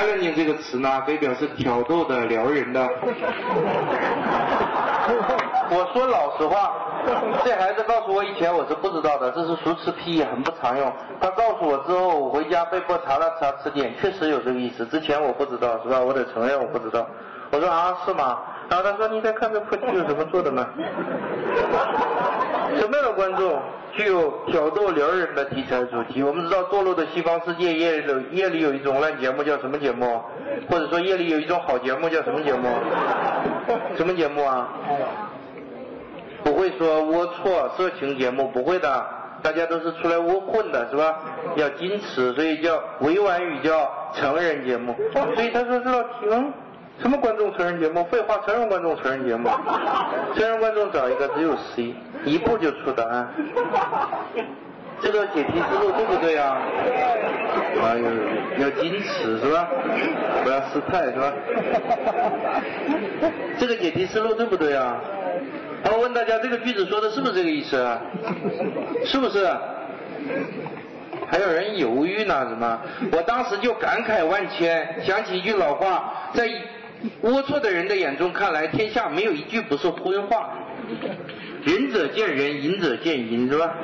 “telling” 这个词呢，可以表示挑逗的、撩人的。我说老实话，这孩子告诉我以前我是不知道的，这是熟词批，很不常用。他告诉我之后，我回家被迫查了查词典，确实有这个意思。之前我不知道，是吧？我得承认我不知道。我说啊，是吗？然后他说你在看这破题有什么做的呢？什么样的观众具有挑逗撩人的题材主题？我们知道堕落的西方世界夜里夜里有一种烂节目叫什么节目？或者说夜里有一种好节目叫什么节目？什么节目啊？不会说龌龊色情节目，不会的，大家都是出来窝混的，是吧？要矜持，所以叫委婉语叫成人节目。所以他说这道题，嗯，什么观众成人节目？废话，成人观众成人节目，成人观众找一个只有 C，一步就出答案。这个解题思路对不对啊？啊，要要矜持是吧？不要失态是吧？这个解题思路对不对啊？我问大家，这个句子说的是不是这个意思？啊？是不是？还有人犹豫呢？什么？我当时就感慨万千，想起一句老话，在 龌龊的人的眼中看来，天下没有一句不是荤话。仁者见仁，隐者见隐，是吧？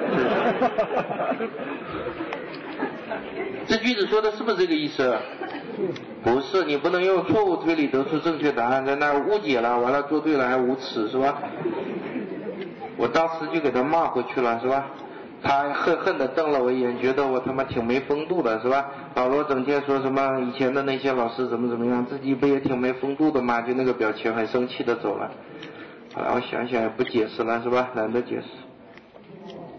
这句子说的是不是这个意思？不是，你不能用错误推理得出正确答案，在那误解了，完了做对了还无耻，是吧？我当时就给他骂回去了，是吧？他恨恨的瞪了我一眼，觉得我他妈挺没风度的，是吧？保罗整天说什么以前的那些老师怎么怎么样，自己不也挺没风度的吗？就那个表情，很生气的走了。后来我想想也不解释了，是吧？懒得解释。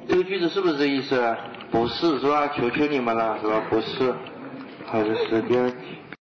这个句子是不是这意思？不是，是吧？求求你们了，是吧？不是。好的，是第二题。